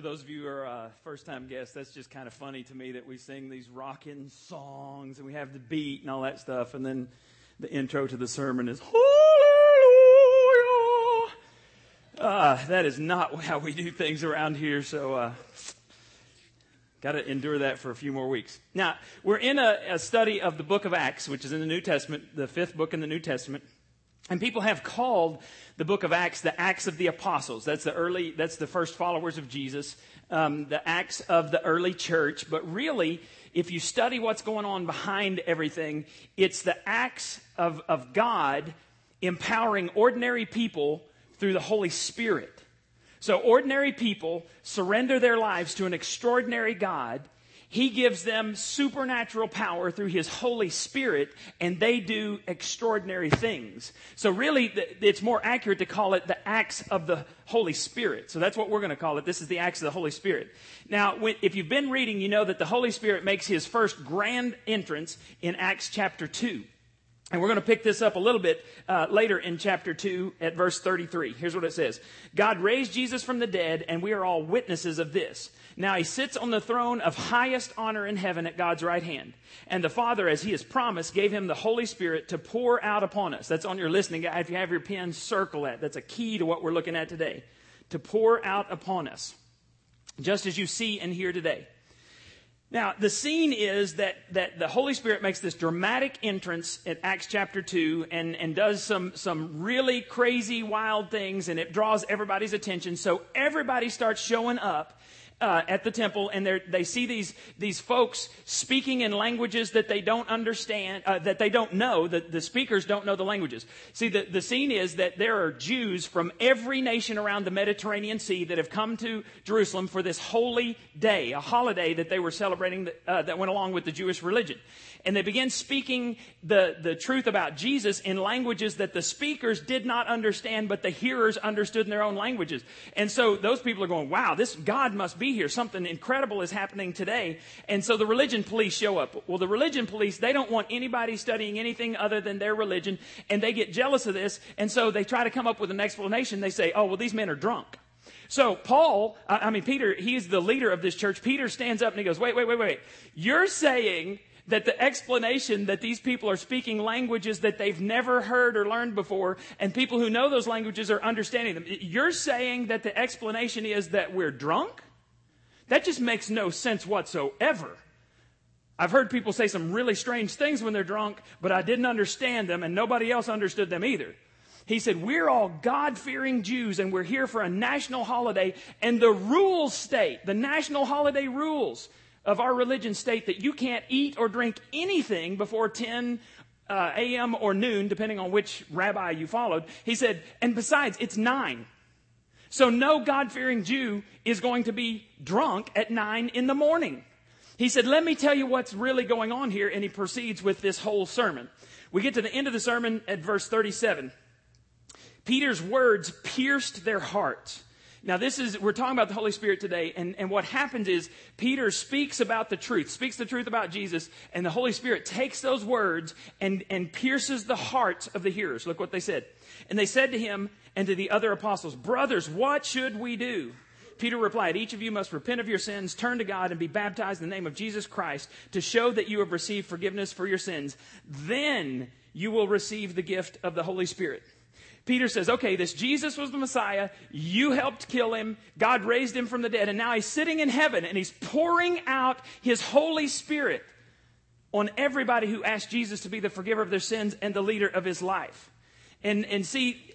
For those of you who are uh, first time guests, that's just kind of funny to me that we sing these rocking songs and we have the beat and all that stuff, and then the intro to the sermon is Hallelujah. Uh, that is not how we do things around here, so uh, got to endure that for a few more weeks. Now, we're in a, a study of the book of Acts, which is in the New Testament, the fifth book in the New Testament. And people have called the book of Acts the Acts of the Apostles. That's the early, that's the first followers of Jesus, um, the Acts of the early church. But really, if you study what's going on behind everything, it's the acts of, of God empowering ordinary people through the Holy Spirit. So ordinary people surrender their lives to an extraordinary God he gives them supernatural power through His Holy Spirit, and they do extraordinary things. So, really, it's more accurate to call it the acts of the Holy Spirit. So, that's what we're going to call it. This is the acts of the Holy Spirit. Now, if you've been reading, you know that the Holy Spirit makes His first grand entrance in Acts chapter 2. And we're going to pick this up a little bit uh, later in chapter 2 at verse 33. Here's what it says God raised Jesus from the dead, and we are all witnesses of this. Now he sits on the throne of highest honor in heaven at God's right hand. And the Father, as he has promised, gave him the Holy Spirit to pour out upon us. That's on your listening guide. If you have your pen, circle that. That's a key to what we're looking at today. To pour out upon us. Just as you see and hear today. Now, the scene is that, that the Holy Spirit makes this dramatic entrance in Acts chapter 2 and, and does some, some really crazy, wild things, and it draws everybody's attention. So everybody starts showing up uh, at the temple and they see these, these folks speaking in languages that they don't understand, uh, that they don't know, that the speakers don't know the languages. See, the, the scene is that there are Jews from every nation around the Mediterranean Sea that have come to Jerusalem for this holy day, a holiday that they were celebrating that, uh, that went along with the Jewish religion and they began speaking the, the truth about Jesus in languages that the speakers did not understand, but the hearers understood in their own languages. And so those people are going, wow, this God must be here. Something incredible is happening today. And so the religion police show up. Well, the religion police, they don't want anybody studying anything other than their religion, and they get jealous of this, and so they try to come up with an explanation. They say, oh, well, these men are drunk. So Paul, I mean Peter, he's the leader of this church. Peter stands up and he goes, wait, wait, wait, wait. You're saying that the explanation that these people are speaking languages that they've never heard or learned before, and people who know those languages are understanding them. You're saying that the explanation is that we're drunk? That just makes no sense whatsoever. I've heard people say some really strange things when they're drunk, but I didn't understand them, and nobody else understood them either. He said, We're all God fearing Jews, and we're here for a national holiday, and the rules state, the national holiday rules of our religion state that you can't eat or drink anything before 10 uh, a.m. or noon, depending on which rabbi you followed. He said, and besides, it's nine. So no God fearing Jew is going to be drunk at nine in the morning. He said, let me tell you what's really going on here. And he proceeds with this whole sermon. We get to the end of the sermon at verse 37. Peter's words pierced their hearts. Now, this is, we're talking about the Holy Spirit today, and, and what happens is Peter speaks about the truth, speaks the truth about Jesus, and the Holy Spirit takes those words and, and pierces the hearts of the hearers. Look what they said. And they said to him and to the other apostles, Brothers, what should we do? Peter replied, Each of you must repent of your sins, turn to God, and be baptized in the name of Jesus Christ to show that you have received forgiveness for your sins. Then you will receive the gift of the Holy Spirit. Peter says, okay, this Jesus was the Messiah. You helped kill him. God raised him from the dead. And now he's sitting in heaven and he's pouring out his Holy Spirit on everybody who asked Jesus to be the forgiver of their sins and the leader of his life. And, and see,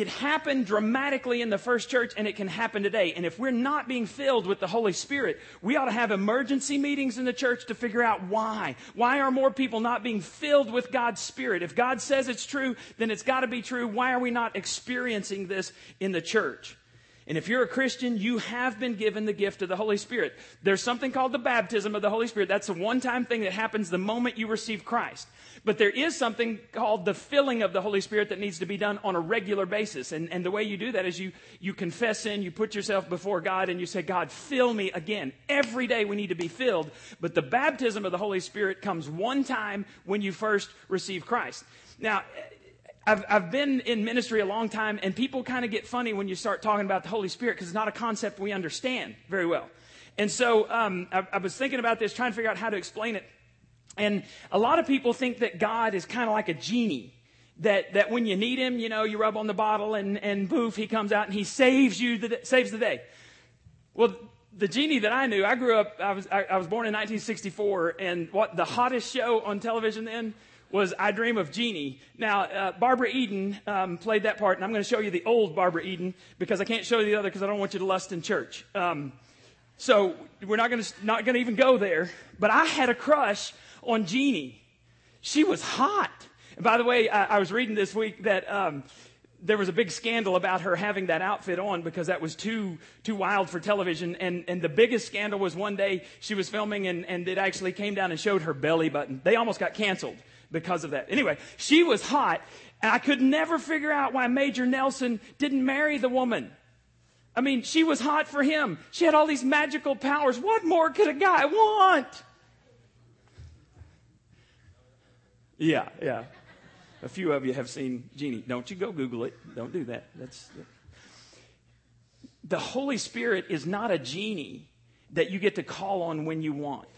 it happened dramatically in the first church and it can happen today. And if we're not being filled with the Holy Spirit, we ought to have emergency meetings in the church to figure out why. Why are more people not being filled with God's Spirit? If God says it's true, then it's got to be true. Why are we not experiencing this in the church? And if you're a Christian, you have been given the gift of the Holy Spirit. There's something called the baptism of the Holy Spirit. That's a one time thing that happens the moment you receive Christ. But there is something called the filling of the Holy Spirit that needs to be done on a regular basis. And, and the way you do that is you, you confess sin, you put yourself before God, and you say, God, fill me again. Every day we need to be filled. But the baptism of the Holy Spirit comes one time when you first receive Christ. Now, I've, I've been in ministry a long time, and people kind of get funny when you start talking about the Holy Spirit because it's not a concept we understand very well. And so um, I, I was thinking about this, trying to figure out how to explain it. And a lot of people think that God is kind of like a genie. That, that when you need him, you know, you rub on the bottle and, and boof, he comes out and he saves you, the, saves the day. Well, the genie that I knew, I grew up, I was, I, I was born in 1964, and what the hottest show on television then was I Dream of Jeannie. Now, uh, Barbara Eden um, played that part, and I'm going to show you the old Barbara Eden because I can't show you the other because I don't want you to lust in church. Um, so we're not going to not going to even go there. But I had a crush on Jeannie. She was hot. And by the way, I, I was reading this week that um, there was a big scandal about her having that outfit on because that was too too wild for television. And and the biggest scandal was one day she was filming and, and it actually came down and showed her belly button. They almost got canceled because of that. Anyway, she was hot, and I could never figure out why Major Nelson didn't marry the woman. I mean, she was hot for him. She had all these magical powers. What more could a guy want? Yeah, yeah. A few of you have seen Genie. Don't you go Google it. Don't do that. That's the Holy Spirit is not a genie that you get to call on when you want.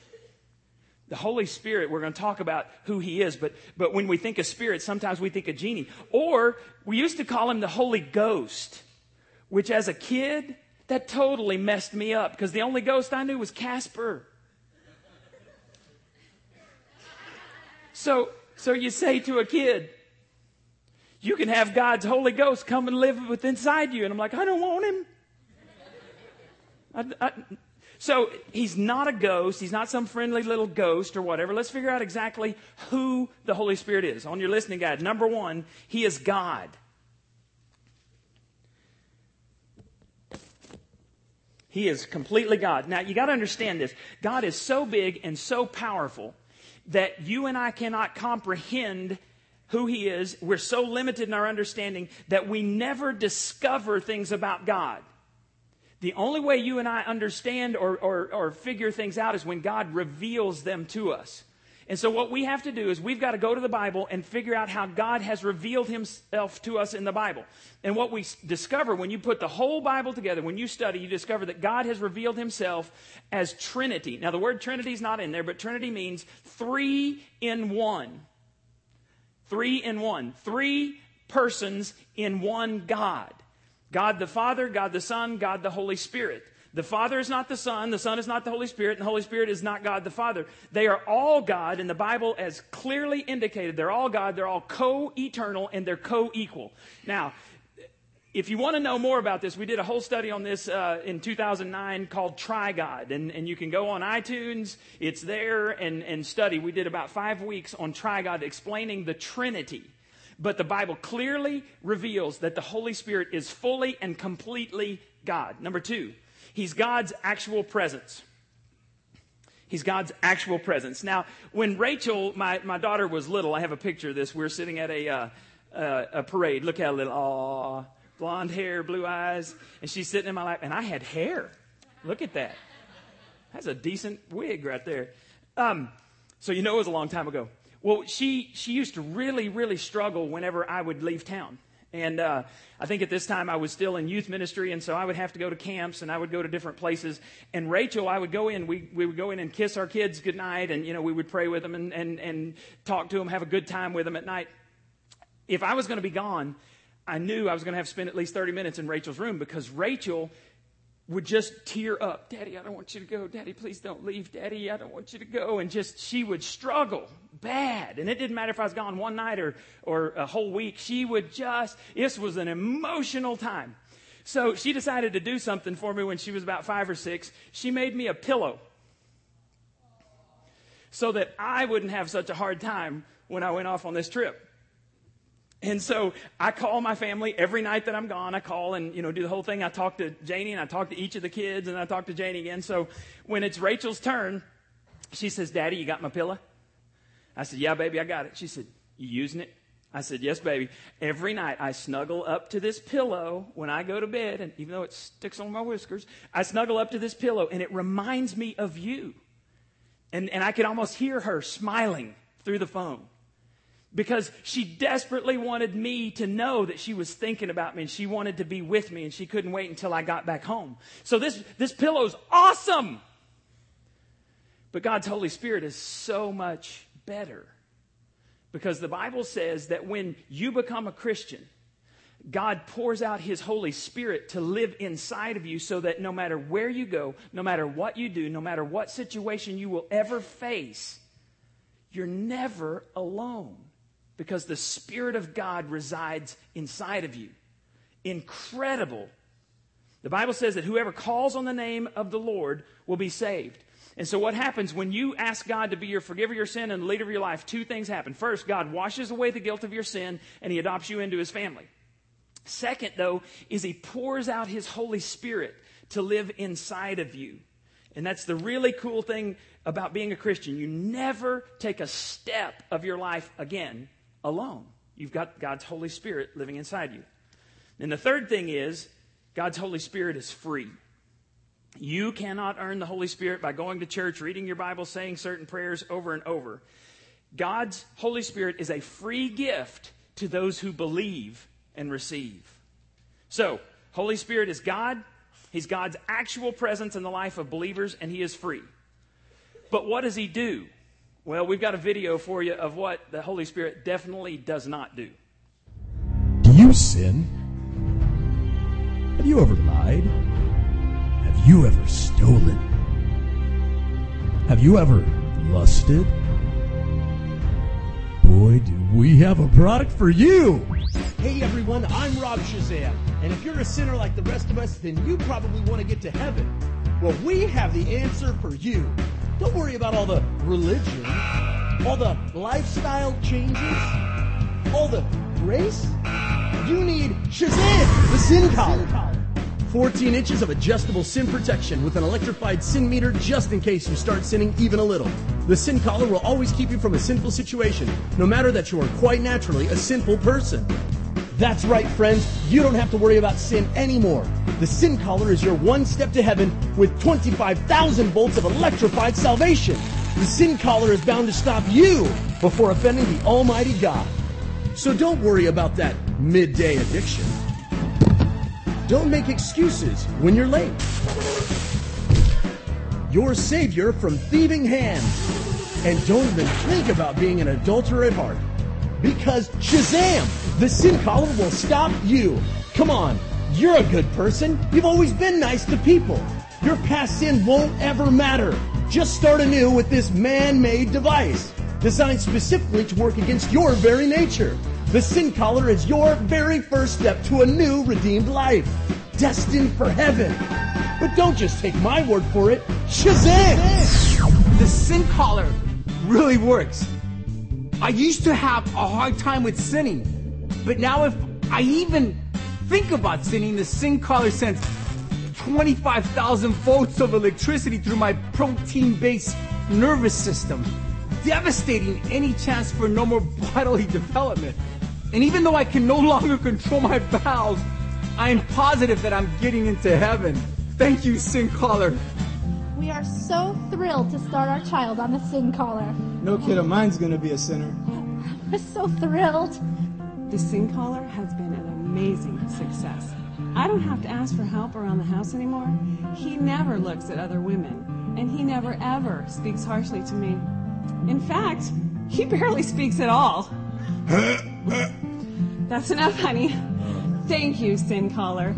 The Holy Spirit, we're going to talk about who He is, but, but when we think of Spirit, sometimes we think of genie. Or we used to call Him the Holy Ghost, which as a kid, that totally messed me up because the only ghost I knew was Casper. So, so you say to a kid, you can have God's Holy Ghost come and live within inside you. And I'm like, I don't want him. I, I, so he's not a ghost. He's not some friendly little ghost or whatever. Let's figure out exactly who the Holy Spirit is. On your listening guide, number one, he is God. He is completely God. Now, you got to understand this. God is so big and so powerful that you and I cannot comprehend who He is. We're so limited in our understanding that we never discover things about God. The only way you and I understand or, or, or figure things out is when God reveals them to us. And so, what we have to do is we've got to go to the Bible and figure out how God has revealed Himself to us in the Bible. And what we discover when you put the whole Bible together, when you study, you discover that God has revealed Himself as Trinity. Now, the word Trinity is not in there, but Trinity means three in one. Three in one. Three persons in one God. God the Father, God the Son, God the Holy Spirit. The Father is not the Son, the Son is not the Holy Spirit, and the Holy Spirit is not God the Father. They are all God, and the Bible has clearly indicated they're all God, they're all co eternal, and they're co equal. Now, if you want to know more about this, we did a whole study on this uh, in 2009 called Try God, and, and you can go on iTunes, it's there, and, and study. We did about five weeks on Try God explaining the Trinity. But the Bible clearly reveals that the Holy Spirit is fully and completely God. Number two, He's God's actual presence. He's God's actual presence. Now, when Rachel, my, my daughter, was little, I have a picture of this. We are sitting at a, uh, uh, a parade. Look how little, aw, blonde hair, blue eyes. And she's sitting in my lap, and I had hair. Look at that. That's a decent wig right there. Um, so you know it was a long time ago. Well, she, she used to really, really struggle whenever I would leave town. And uh, I think at this time I was still in youth ministry, and so I would have to go to camps and I would go to different places. And Rachel, I would go in, we, we would go in and kiss our kids goodnight, and, you know, we would pray with them and, and, and talk to them, have a good time with them at night. If I was going to be gone, I knew I was going to have to spend at least 30 minutes in Rachel's room because Rachel would just tear up. Daddy, I don't want you to go. Daddy, please don't leave. Daddy, I don't want you to go. And just, she would struggle bad. And it didn't matter if I was gone one night or, or a whole week. She would just, this was an emotional time. So she decided to do something for me when she was about five or six. She made me a pillow so that I wouldn't have such a hard time when I went off on this trip. And so I call my family every night that I'm gone. I call and, you know, do the whole thing. I talk to Janie and I talk to each of the kids and I talk to Janie again. So when it's Rachel's turn, she says, Daddy, you got my pillow? I said, Yeah, baby, I got it. She said, You using it? I said, Yes, baby. Every night I snuggle up to this pillow when I go to bed, and even though it sticks on my whiskers, I snuggle up to this pillow and it reminds me of you. And, and I could almost hear her smiling through the phone. Because she desperately wanted me to know that she was thinking about me and she wanted to be with me and she couldn't wait until I got back home. So this, this pillow's awesome. But God's Holy Spirit is so much better because the Bible says that when you become a Christian, God pours out His Holy Spirit to live inside of you so that no matter where you go, no matter what you do, no matter what situation you will ever face, you're never alone because the Spirit of God resides inside of you. Incredible. The Bible says that whoever calls on the name of the Lord will be saved. And so, what happens when you ask God to be your forgiver of your sin and the leader of your life? Two things happen. First, God washes away the guilt of your sin and He adopts you into His family. Second, though, is He pours out His Holy Spirit to live inside of you. And that's the really cool thing about being a Christian. You never take a step of your life again alone. You've got God's Holy Spirit living inside you. And the third thing is God's Holy Spirit is free. You cannot earn the Holy Spirit by going to church, reading your Bible, saying certain prayers over and over. God's Holy Spirit is a free gift to those who believe and receive. So, Holy Spirit is God. He's God's actual presence in the life of believers, and He is free. But what does He do? Well, we've got a video for you of what the Holy Spirit definitely does not do. Do you sin? Have you ever lied? Have you ever stolen? Have you ever lusted? Boy, do we have a product for you! Hey everyone, I'm Rob Shazam, and if you're a sinner like the rest of us, then you probably want to get to heaven. Well, we have the answer for you. Don't worry about all the religion, all the lifestyle changes, all the grace. You need Shazam, the sin collar. 14 inches of adjustable sin protection with an electrified sin meter just in case you start sinning even a little. The sin collar will always keep you from a sinful situation, no matter that you are quite naturally a sinful person. That's right, friends. You don't have to worry about sin anymore. The Sin Collar is your one step to heaven with 25,000 volts of electrified salvation. The Sin Collar is bound to stop you before offending the Almighty God. So don't worry about that midday addiction. Don't make excuses when you're late. Your Savior from thieving hands. And don't even think about being an adulterer at heart. Because Shazam! The sin collar will stop you. Come on, you're a good person. You've always been nice to people. Your past sin won't ever matter. Just start anew with this man-made device, designed specifically to work against your very nature. The sin collar is your very first step to a new redeemed life, destined for heaven. But don't just take my word for it. Shazam! The sin collar really works. I used to have a hard time with sinning. But now if I even think about sending the sin collar sends 25,000 volts of electricity through my protein-based nervous system, devastating any chance for normal bodily development. And even though I can no longer control my bowels, I am positive that I'm getting into heaven. Thank you, Sin Collar. We are so thrilled to start our child on the Sin Collar. No kid of mine's gonna be a sinner. We're so thrilled. The Sin Collar has been an amazing success. I don't have to ask for help around the house anymore. He never looks at other women, and he never ever speaks harshly to me. In fact, he barely speaks at all. That's enough, honey. Thank you, Sin Collar.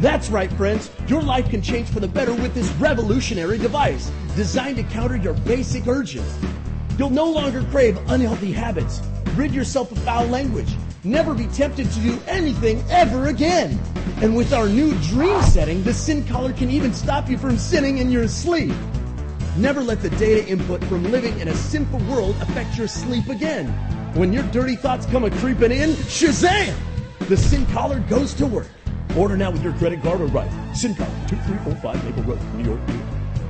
That's right, friends. Your life can change for the better with this revolutionary device designed to counter your basic urges. You'll no longer crave unhealthy habits, rid yourself of foul language, never be tempted to do anything ever again. And with our new dream setting, the sin collar can even stop you from sinning in your sleep. Never let the data input from living in a sinful world affect your sleep again. When your dirty thoughts come a creeping in, Shazam! The sin collar goes to work. Order now with your credit card or right. Sin collar, 2305 Maple Road, New York, New York.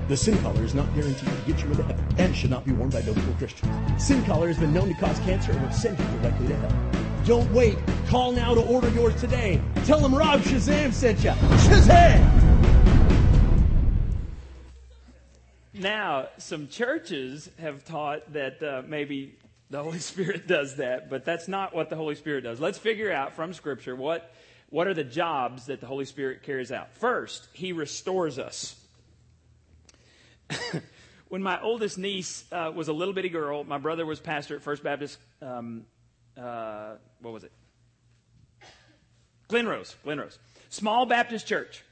The sin collar is not guaranteed to get you into heaven and should not be worn by biblical Christians. Sin collar has been known to cause cancer and will send you directly to hell. Don't wait. Call now to order yours today. Tell them Rob Shazam sent you. Shazam! Now, some churches have taught that uh, maybe The Holy Spirit does that, but that's not what the Holy Spirit does. Let's figure out from Scripture what, what are the jobs that the Holy Spirit carries out. First, He restores us. when my oldest niece uh, was a little bitty girl, my brother was pastor at First Baptist, um, uh, what was it? Glen Rose, Glenrose. Small Baptist church.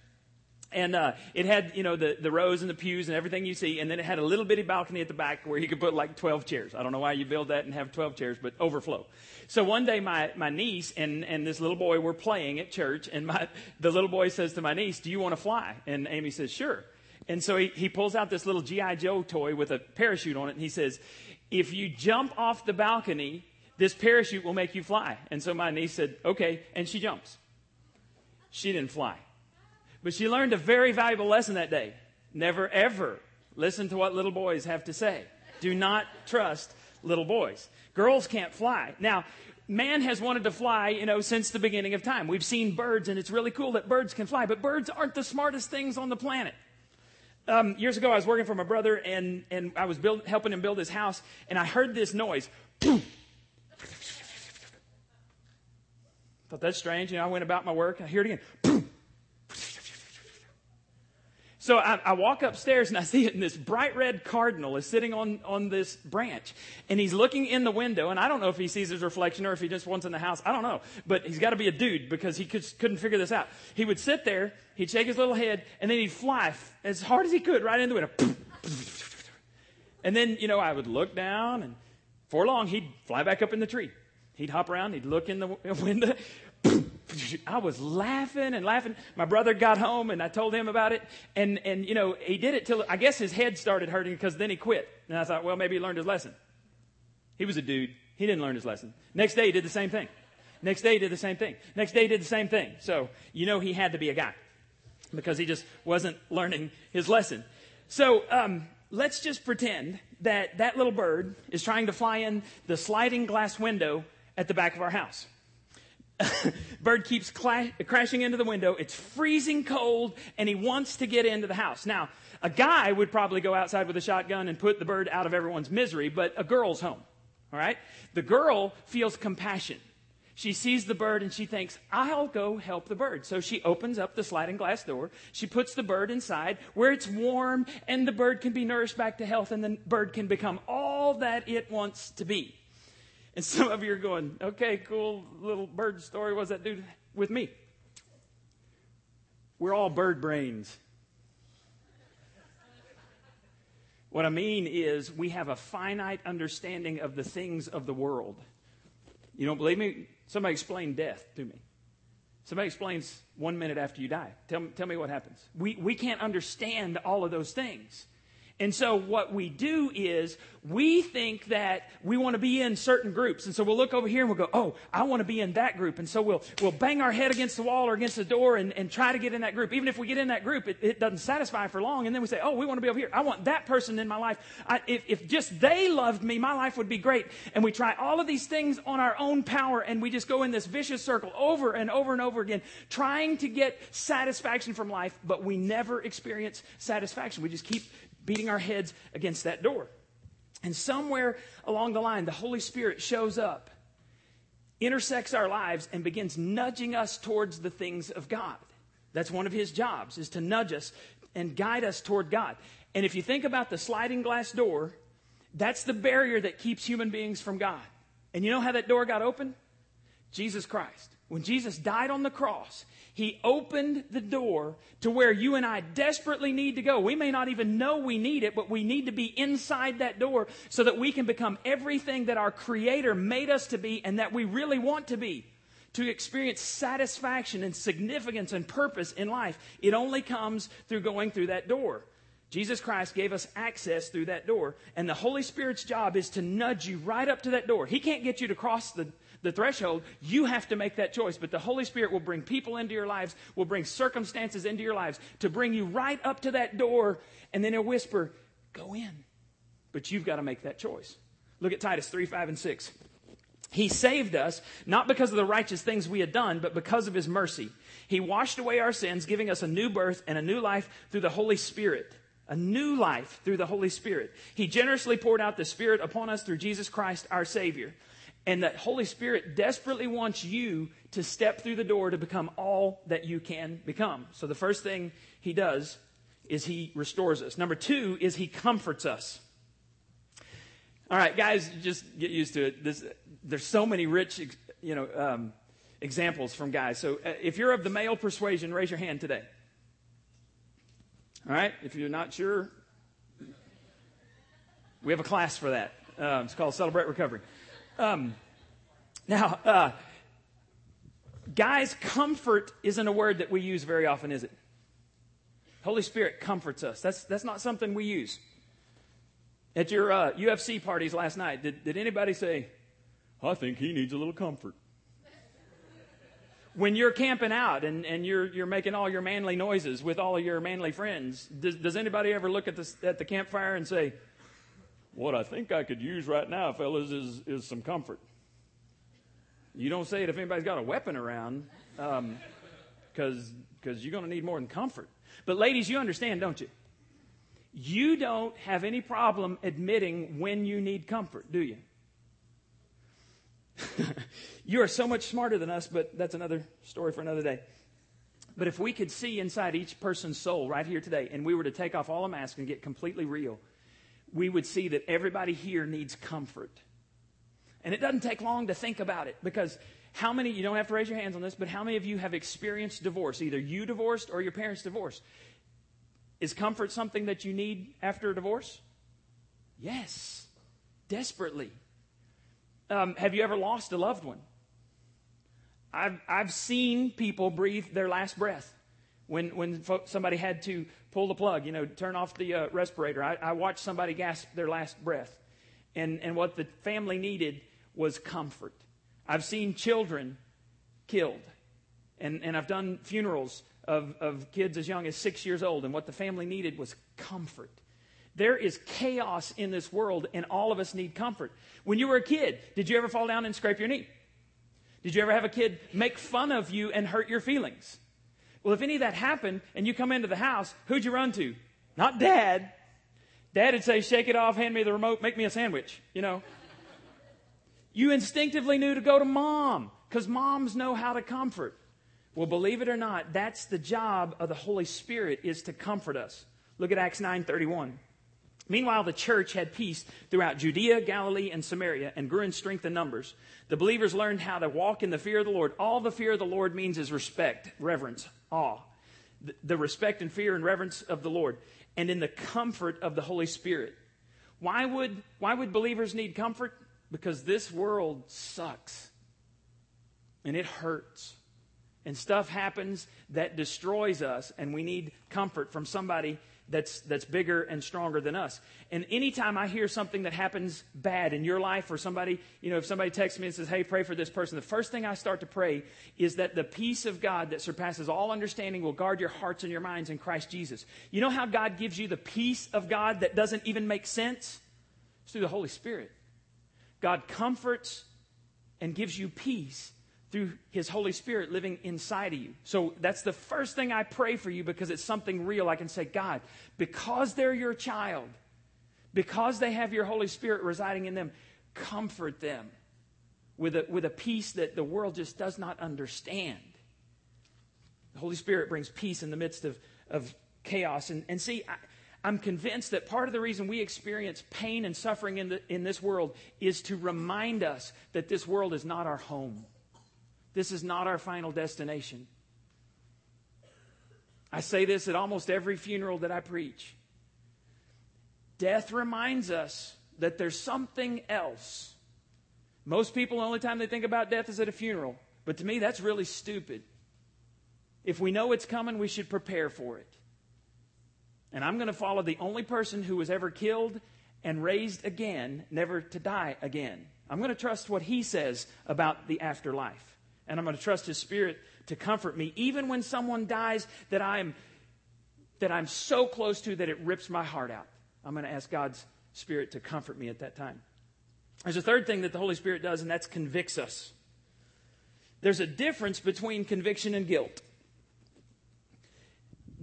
And uh, it had, you know, the, the rows and the pews and everything you see. And then it had a little bitty balcony at the back where you could put like 12 chairs. I don't know why you build that and have 12 chairs, but overflow. So one day my, my niece and, and this little boy were playing at church. And my, the little boy says to my niece, Do you want to fly? And Amy says, Sure. And so he, he pulls out this little G.I. Joe toy with a parachute on it. And he says, If you jump off the balcony, this parachute will make you fly. And so my niece said, Okay. And she jumps. She didn't fly. But she learned a very valuable lesson that day. Never ever listen to what little boys have to say. Do not trust little boys. Girls can't fly. Now, man has wanted to fly, you know, since the beginning of time. We've seen birds, and it's really cool that birds can fly, but birds aren't the smartest things on the planet. Um, years ago, I was working for my brother, and, and I was build, helping him build his house, and I heard this noise. Thought that's strange. You know, I went about my work. and I hear it again. So I, I, walk upstairs and I see it, and this bright red cardinal is sitting on, on this branch. And he's looking in the window, and I don't know if he sees his reflection or if he just wants in the house. I don't know. But he's got to be a dude because he could, couldn't figure this out. He would sit there, he'd shake his little head, and then he'd fly as hard as he could right into the window. And then, you know, I would look down, and for long, he'd fly back up in the tree. He'd hop around, he'd look in the window, I was laughing and laughing. My brother got home and I told him about it. And, and you know, he did it till, I guess his head started hurting because then he quit. And I thought, well, maybe he learned his lesson. He was a dude. He didn't learn his lesson. Next day he did the same thing. Next day he did the same thing. Next day he did the same thing. So, you know, he had to be a guy because he just wasn't learning his lesson. So, um, let's just pretend that that little bird is trying to fly in the sliding glass window at the back of our house. Bird keeps cla- crashing into the window. It's freezing cold, and he wants to get into the house. Now, a guy would probably go outside with a shotgun and put the bird out of everyone's misery, but a girl's home. All right? The girl feels compassion. She sees the bird and she thinks, I'll go help the bird. So she opens up the sliding glass door. She puts the bird inside where it's warm and the bird can be nourished back to health and the bird can become all that it wants to be. And some of you are going, okay, cool little bird story. What's that do with me? We're all bird brains. What I mean is, we have a finite understanding of the things of the world. You don't believe me? Somebody explain death to me. Somebody explains one minute after you die. Tell, tell me what happens. We, we can't understand all of those things. And so what we do is we think that we want to be in certain groups. And so we'll look over here and we'll go, oh, I want to be in that group. And so we'll, we'll bang our head against the wall or against the door and, and try to get in that group. Even if we get in that group, it, it doesn't satisfy for long. And then we say, oh, we want to be over here. I want that person in my life. I, if, if just they loved me, my life would be great. And we try all of these things on our own power and we just go in this vicious circle over and over and over again, trying to get satisfaction from life, but we never experience satisfaction. We just keep beating our heads against that door. And somewhere along the line, the Holy Spirit shows up, intersects our lives, and begins nudging us towards the things of God. That's one of his jobs, is to nudge us and guide us toward God. And if you think about the sliding glass door, that's the barrier that keeps human beings from God. And you know how that door got open? Jesus Christ. When Jesus died on the cross, he opened the door to where you and I desperately need to go. We may not even know we need it, but we need to be inside that door so that we can become everything that our Creator made us to be and that we really want to be. To experience satisfaction and significance and purpose in life, it only comes through going through that door. Jesus Christ gave us access through that door, and the Holy Spirit's job is to nudge you right up to that door. He can't get you to cross the, the threshold, you have to make that choice. But the Holy Spirit will bring people into your lives, will bring circumstances into your lives to bring you right up to that door, and then he'll whisper, Go in. But you've got to make that choice. Look at Titus 3 5 and 6. He saved us not because of the righteous things we had done, but because of his mercy. He washed away our sins, giving us a new birth and a new life through the Holy Spirit a new life through the Holy Spirit. He generously poured out the Spirit upon us through Jesus Christ, our Savior. And that Holy Spirit desperately wants you to step through the door to become all that you can become. So the first thing He does is He restores us. Number two is He comforts us. All right, guys, just get used to it. This, there's so many rich, you know, um, examples from guys. So uh, if you're of the male persuasion, raise your hand today. All right? If you're not sure, we have a class for that. Uh, it's called Celebrate Recovery. Um, now, uh, guys, comfort isn't a word that we use very often, is it? Holy Spirit comforts us. That's, that's not something we use. At your uh, UFC parties last night, did, did anybody say, I think he needs a little comfort? when you're camping out and, and you're, you're making all your manly noises with all your manly friends, does, does anybody ever look at, this, at the campfire and say, What I think I could use right now, fellas, is, is some comfort? You don't say it if anybody's got a weapon around, because um, cause you're going to need more than comfort. But, ladies, you understand, don't you? You don't have any problem admitting when you need comfort, do you? you are so much smarter than us, but that's another story for another day. But if we could see inside each person's soul right here today, and we were to take off all the masks and get completely real, we would see that everybody here needs comfort. And it doesn't take long to think about it because how many, you don't have to raise your hands on this, but how many of you have experienced divorce? Either you divorced or your parents divorced. Is comfort something that you need after a divorce? Yes, desperately. Um, have you ever lost a loved one? I've, I've seen people breathe their last breath when, when fo- somebody had to pull the plug, you know, turn off the uh, respirator. I, I watched somebody gasp their last breath. And, and what the family needed was comfort. I've seen children killed. And, and I've done funerals of, of kids as young as six years old, and what the family needed was comfort. There is chaos in this world, and all of us need comfort. When you were a kid, did you ever fall down and scrape your knee? Did you ever have a kid make fun of you and hurt your feelings? Well, if any of that happened and you come into the house, who'd you run to? Not dad. Dad would say, Shake it off, hand me the remote, make me a sandwich, you know. You instinctively knew to go to mom because moms know how to comfort. Well, believe it or not, that's the job of the Holy Spirit is to comfort us. Look at Acts 9:31. Meanwhile, the church had peace throughout Judea, Galilee, and Samaria and grew in strength and numbers. The believers learned how to walk in the fear of the Lord. All the fear of the Lord means is respect, reverence, awe. The, respect and fear and reverence of the Lord and in the comfort of the Holy Spirit. Why would, why would believers need comfort? Because this world sucks and it hurts. And stuff happens that destroys us, and we need comfort from somebody that's, that's bigger and stronger than us. And anytime I hear something that happens bad in your life or somebody, you know, if somebody texts me and says, hey, pray for this person, the first thing I start to pray is that the peace of God that surpasses all understanding will guard your hearts and your minds in Christ Jesus. You know how God gives you the peace of God that doesn't even make sense? It's through the Holy Spirit. God comforts and gives you peace through His Holy Spirit living inside of you. So that's the first thing I pray for you because it's something real. I can say, God, because they're your child, because they have your Holy Spirit residing in them, comfort them with a, with a peace that the world just does not understand. The Holy Spirit brings peace in the midst of, of chaos. And, and see, I, I'm convinced that part of the reason we experience pain and suffering in, the, in this world is to remind us that this world is not our home. This is not our final destination. I say this at almost every funeral that I preach. Death reminds us that there's something else. Most people, the only time they think about death is at a funeral. But to me, that's really stupid. If we know it's coming, we should prepare for it. And I'm going to follow the only person who was ever killed and raised again, never to die again. I'm going to trust what he says about the afterlife. And I'm going to trust His Spirit to comfort me, even when someone dies that I'm, that I'm so close to that it rips my heart out. I'm going to ask God's Spirit to comfort me at that time. There's a third thing that the Holy Spirit does, and that's convicts us. There's a difference between conviction and guilt.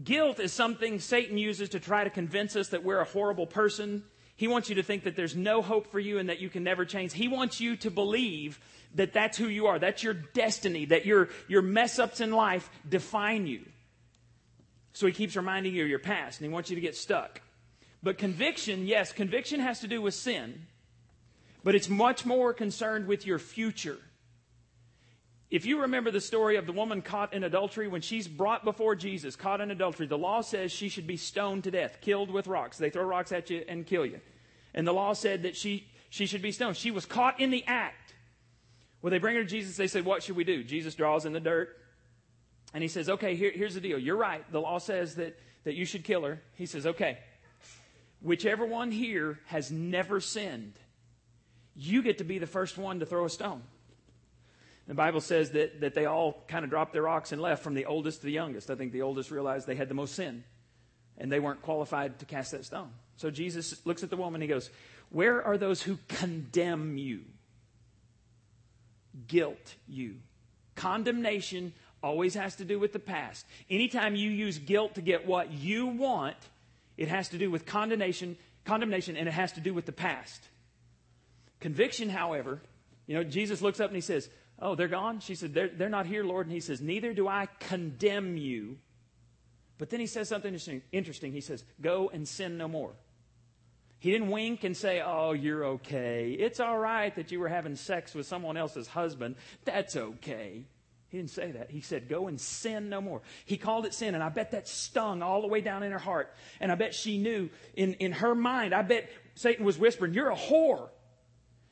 Guilt is something Satan uses to try to convince us that we're a horrible person. He wants you to think that there's no hope for you and that you can never change. He wants you to believe that that's who you are. That's your destiny, that your, your mess ups in life define you. So he keeps reminding you of your past and he wants you to get stuck. But conviction, yes, conviction has to do with sin, but it's much more concerned with your future. If you remember the story of the woman caught in adultery, when she's brought before Jesus, caught in adultery, the law says she should be stoned to death, killed with rocks. They throw rocks at you and kill you. And the law said that she, she should be stoned. She was caught in the act. Well, they bring her to Jesus. They say, What should we do? Jesus draws in the dirt. And he says, Okay, here, here's the deal. You're right. The law says that, that you should kill her. He says, Okay, whichever one here has never sinned, you get to be the first one to throw a stone. The Bible says that, that they all kind of dropped their rocks and left from the oldest to the youngest. I think the oldest realized they had the most sin, and they weren't qualified to cast that stone. So Jesus looks at the woman, and he goes, Where are those who condemn you? Guilt you. Condemnation always has to do with the past. Anytime you use guilt to get what you want, it has to do with condemnation, condemnation, and it has to do with the past. Conviction, however, you know, Jesus looks up and he says, Oh, they're gone? She said, they're, they're not here, Lord. And he says, Neither do I condemn you. But then he says something interesting. He says, Go and sin no more. He didn't wink and say, Oh, you're okay. It's all right that you were having sex with someone else's husband. That's okay. He didn't say that. He said, Go and sin no more. He called it sin, and I bet that stung all the way down in her heart. And I bet she knew in, in her mind, I bet Satan was whispering, You're a whore.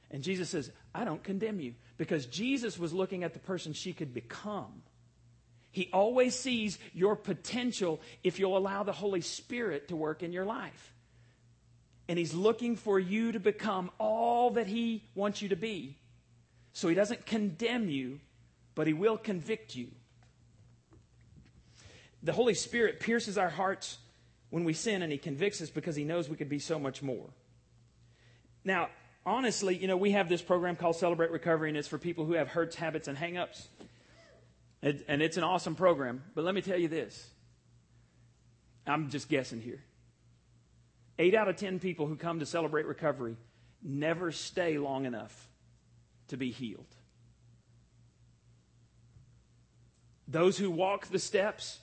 And Jesus says, I don't condemn you because Jesus was looking at the person she could become. He always sees your potential if you'll allow the Holy Spirit to work in your life. And He's looking for you to become all that He wants you to be. So He doesn't condemn you, but He will convict you. The Holy Spirit pierces our hearts when we sin, and He convicts us because He knows we could be so much more. Now, honestly, you know, we have this program called Celebrate Recovery, and it's for people who have hurts, habits, and hangups. And it's an awesome program. But let me tell you this I'm just guessing here. Eight out of ten people who come to Celebrate Recovery never stay long enough to be healed. Those who walk the steps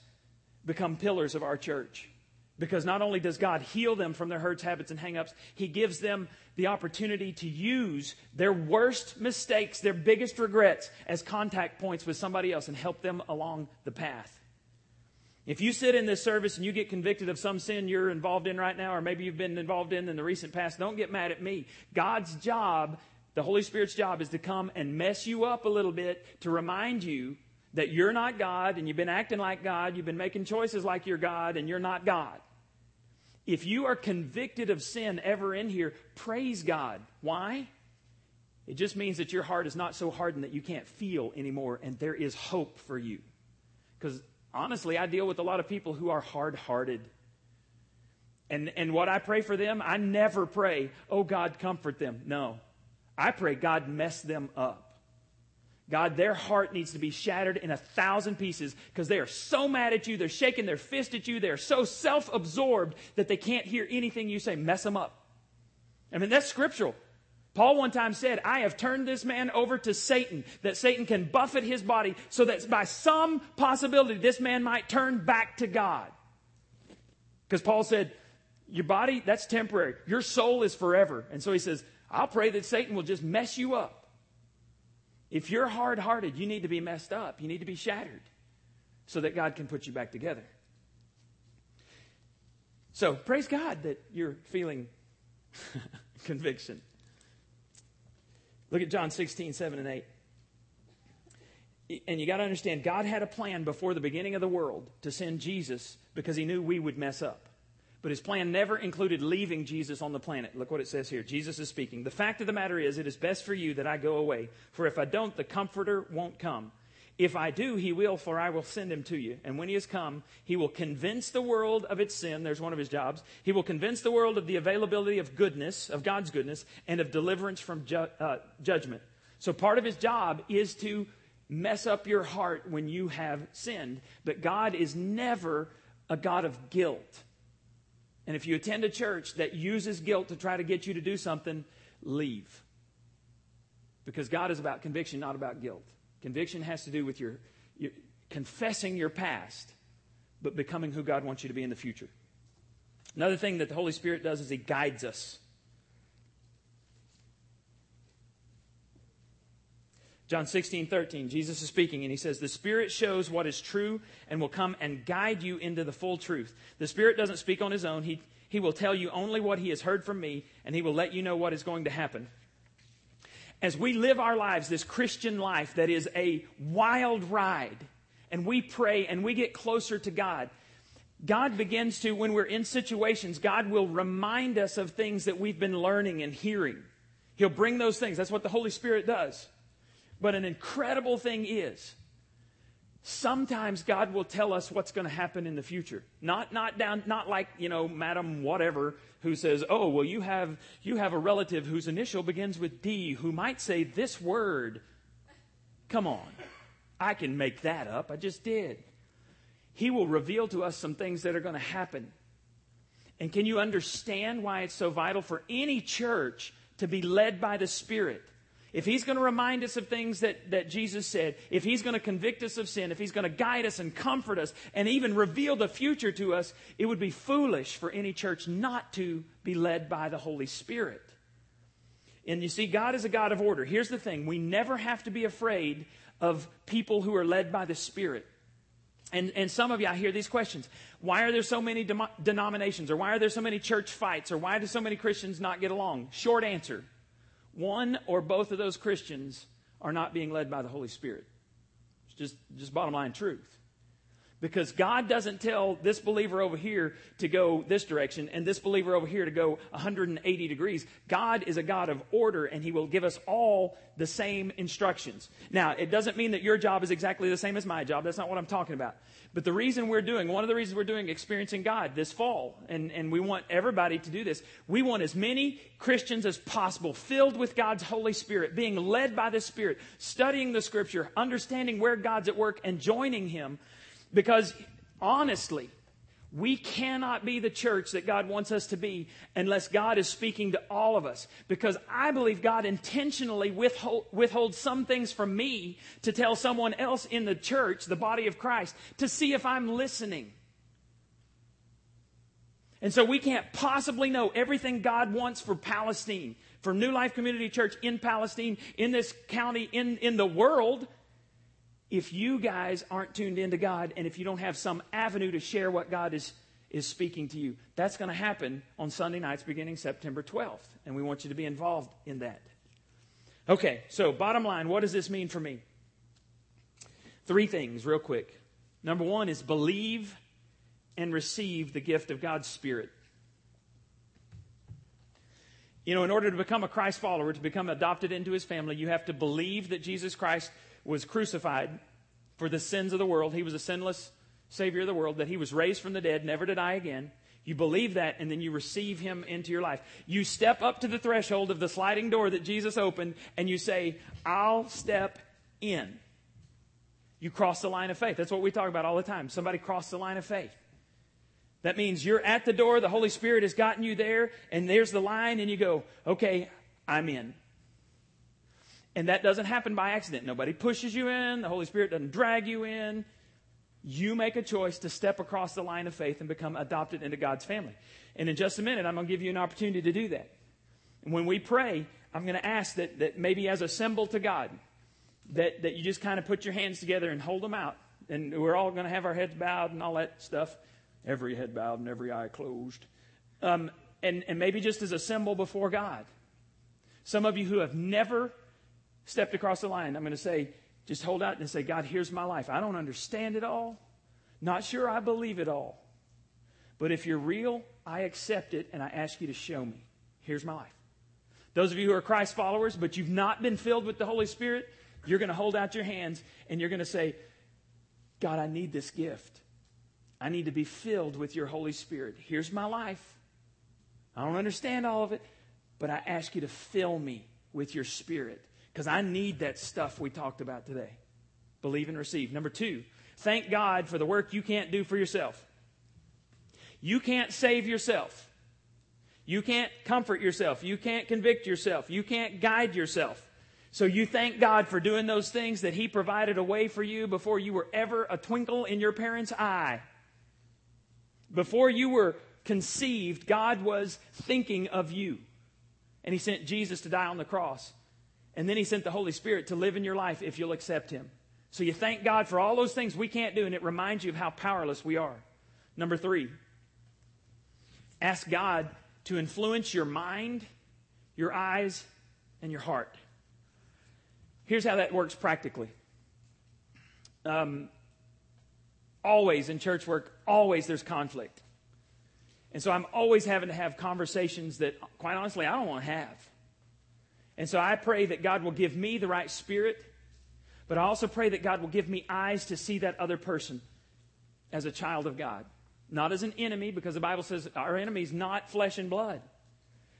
become pillars of our church. Because not only does God heal them from their hurts, habits, and hangups, He gives them the opportunity to use their worst mistakes, their biggest regrets, as contact points with somebody else and help them along the path. If you sit in this service and you get convicted of some sin you're involved in right now, or maybe you've been involved in in the recent past, don't get mad at me. God's job, the Holy Spirit's job, is to come and mess you up a little bit to remind you that you're not God and you've been acting like God, you've been making choices like you're God, and you're not God. If you are convicted of sin ever in here, praise God. Why? It just means that your heart is not so hardened that you can't feel anymore, and there is hope for you. Because honestly, I deal with a lot of people who are hard hearted. And, and what I pray for them, I never pray, oh God, comfort them. No. I pray God mess them up. God, their heart needs to be shattered in a thousand pieces because they are so mad at you. They're shaking their fist at you. They're so self absorbed that they can't hear anything you say. Mess them up. I mean, that's scriptural. Paul one time said, I have turned this man over to Satan, that Satan can buffet his body so that by some possibility this man might turn back to God. Because Paul said, Your body, that's temporary. Your soul is forever. And so he says, I'll pray that Satan will just mess you up. If you're hard hearted, you need to be messed up. You need to be shattered so that God can put you back together. So praise God that you're feeling conviction. Look at John 16, 7 and 8. And you got to understand, God had a plan before the beginning of the world to send Jesus because he knew we would mess up. But his plan never included leaving Jesus on the planet. Look what it says here. Jesus is speaking. The fact of the matter is, it is best for you that I go away. For if I don't, the Comforter won't come. If I do, he will, for I will send him to you. And when he has come, he will convince the world of its sin. There's one of his jobs. He will convince the world of the availability of goodness, of God's goodness, and of deliverance from ju- uh, judgment. So part of his job is to mess up your heart when you have sinned. But God is never a God of guilt. And if you attend a church that uses guilt to try to get you to do something, leave. Because God is about conviction, not about guilt. Conviction has to do with your, your confessing your past, but becoming who God wants you to be in the future. Another thing that the Holy Spirit does is He guides us. John 16, 13, Jesus is speaking and he says, The Spirit shows what is true and will come and guide you into the full truth. The Spirit doesn't speak on his own. He, he will tell you only what he has heard from me and he will let you know what is going to happen. As we live our lives, this Christian life that is a wild ride, and we pray and we get closer to God, God begins to, when we're in situations, God will remind us of things that we've been learning and hearing. He'll bring those things. That's what the Holy Spirit does. But an incredible thing is, sometimes God will tell us what's going to happen in the future. Not, not down, not like, you know, Madam whatever who says, oh, well, you have, you have a relative whose initial begins with D who might say this word. Come on. I can make that up. I just did. He will reveal to us some things that are going to happen. And can you understand why it's so vital for any church to be led by the Spirit? If he's going to remind us of things that, that Jesus said, if he's going to convict us of sin, if he's going to guide us and comfort us and even reveal the future to us, it would be foolish for any church not to be led by the Holy Spirit. And you see, God is a God of order. Here's the thing we never have to be afraid of people who are led by the Spirit. And, and some of you, I hear these questions. Why are there so many de- denominations? Or why are there so many church fights? Or why do so many Christians not get along? Short answer one or both of those Christians are not being led by the Holy Spirit. It's just, just bottom line truth. Because God doesn't tell this believer over here to go this direction and this believer over here to go 180 degrees. God is a God of order and He will give us all the same instructions. Now, it doesn't mean that your job is exactly the same as my job. That's not what I'm talking about. But the reason we're doing, one of the reasons we're doing Experiencing God this fall, and, and we want everybody to do this, we want as many Christians as possible filled with God's Holy Spirit, being led by the Spirit, studying the Scripture, understanding where God's at work, and joining Him. Because honestly, we cannot be the church that God wants us to be unless God is speaking to all of us. Because I believe God intentionally withhold, withholds some things from me to tell someone else in the church, the body of Christ, to see if I'm listening. And so we can't possibly know everything God wants for Palestine, for New Life Community Church in Palestine, in this county, in, in the world, if you guys aren't tuned into God and if you don't have some avenue to share what God is, is speaking to you, that's going to happen on Sunday nights beginning September 12th. And we want you to be involved in that. Okay, so bottom line, what does this mean for me? Three things, real quick. Number one is believe and receive the gift of God's Spirit. You know, in order to become a Christ follower, to become adopted into his family, you have to believe that Jesus Christ was crucified for the sins of the world. He was a sinless Savior of the world, that He was raised from the dead, never to die again. You believe that, and then you receive Him into your life. You step up to the threshold of the sliding door that Jesus opened, and you say, I'll step in. You cross the line of faith. That's what we talk about all the time. Somebody crossed the line of faith. That means you're at the door, the Holy Spirit has gotten you there, and there's the line, and you go, okay, I'm in. And that doesn't happen by accident. Nobody pushes you in, the Holy Spirit doesn't drag you in. You make a choice to step across the line of faith and become adopted into God's family. And in just a minute, I'm going to give you an opportunity to do that. And when we pray, I'm going to ask that, that maybe as a symbol to God, that, that you just kind of put your hands together and hold them out. And we're all going to have our heads bowed and all that stuff. Every head bowed and every eye closed. Um, and, and maybe just as a symbol before God. Some of you who have never stepped across the line, I'm going to say, just hold out and say, God, here's my life. I don't understand it all. Not sure I believe it all. But if you're real, I accept it and I ask you to show me. Here's my life. Those of you who are Christ followers, but you've not been filled with the Holy Spirit, you're going to hold out your hands and you're going to say, God, I need this gift. I need to be filled with your Holy Spirit. Here's my life. I don't understand all of it, but I ask you to fill me with your Spirit. Because I need that stuff we talked about today. Believe and receive. Number two, thank God for the work you can't do for yourself. You can't save yourself. You can't comfort yourself. You can't convict yourself. You can't guide yourself. So you thank God for doing those things that He provided a way for you before you were ever a twinkle in your parents' eye. Before you were conceived, God was thinking of you. And He sent Jesus to die on the cross. And then He sent the Holy Spirit to live in your life if you'll accept Him. So you thank God for all those things we can't do, and it reminds you of how powerless we are. Number three, ask God to influence your mind, your eyes, and your heart. Here's how that works practically. Um, always in church work, always there's conflict. And so I'm always having to have conversations that, quite honestly, I don't want to have. And so I pray that God will give me the right spirit, but I also pray that God will give me eyes to see that other person as a child of God not as an enemy, because the Bible says our enemy is not flesh and blood.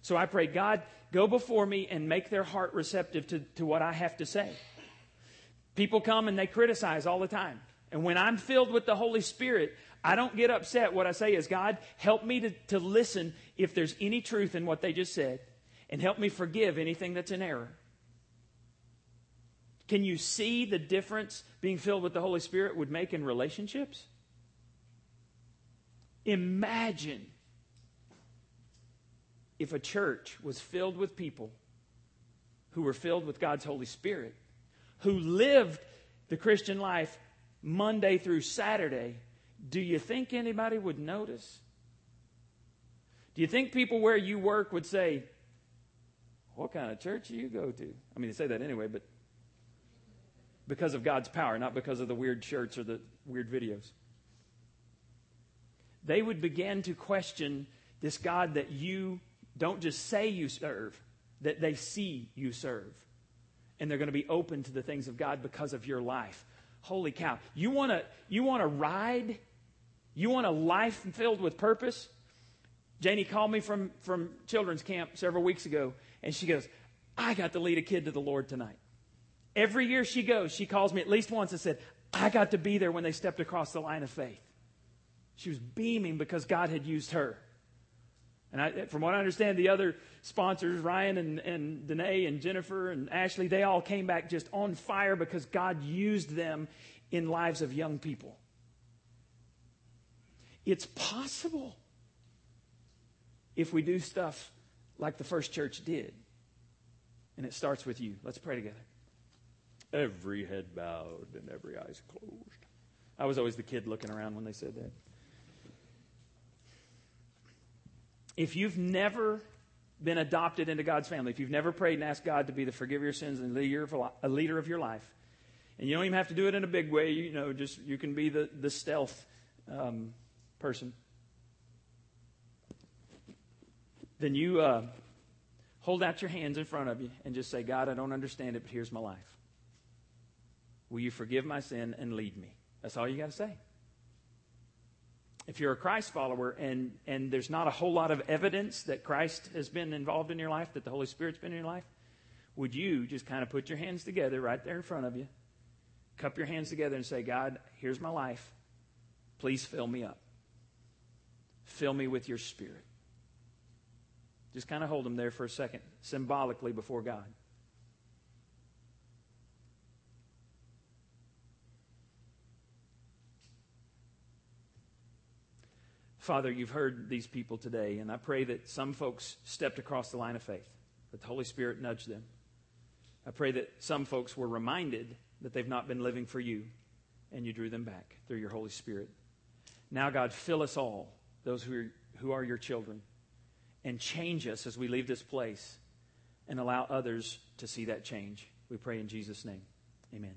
So I pray, God, go before me and make their heart receptive to, to what I have to say. People come and they criticize all the time. And when I'm filled with the Holy Spirit, I don't get upset. What I say is, God, help me to, to listen if there's any truth in what they just said, and help me forgive anything that's an error. Can you see the difference being filled with the Holy Spirit would make in relationships? Imagine if a church was filled with people who were filled with God's Holy Spirit, who lived the Christian life Monday through Saturday, do you think anybody would notice? Do you think people where you work would say, What kind of church do you go to? I mean, they say that anyway, but because of God's power, not because of the weird shirts or the weird videos they would begin to question this God that you don't just say you serve, that they see you serve. And they're going to be open to the things of God because of your life. Holy cow. You want to you want to ride? You want a life filled with purpose? Janie called me from, from children's camp several weeks ago, and she goes, I got to lead a kid to the Lord tonight. Every year she goes, she calls me at least once and said, I got to be there when they stepped across the line of faith. She was beaming because God had used her. And I, from what I understand, the other sponsors, Ryan and, and Danae and Jennifer and Ashley, they all came back just on fire because God used them in lives of young people. It's possible if we do stuff like the first church did. And it starts with you. Let's pray together. Every head bowed and every eyes closed. I was always the kid looking around when they said that. if you've never been adopted into God's family, if you've never prayed and asked God to be the forgiver of your sins and a leader of your life, and you don't even have to do it in a big way, you know, just you can be the, the stealth um, person, then you uh, hold out your hands in front of you and just say, God, I don't understand it, but here's my life. Will you forgive my sin and lead me? That's all you got to say if you're a Christ follower and, and there's not a whole lot of evidence that Christ has been involved in your life, that the Holy Spirit's been in your life, would you just kind of put your hands together right there in front of you, cup your hands together and say, God, here's my life. Please fill me up. Fill me with your Spirit. Just kind of hold them there for a second, symbolically before God. Father, you've heard these people today, and I pray that some folks stepped across the line of faith, that the Holy Spirit nudged them. I pray that some folks were reminded that they've not been living for you, and you drew them back through your Holy Spirit. Now, God, fill us all, those who are, who are your children, and change us as we leave this place and allow others to see that change. We pray in Jesus' name. Amen.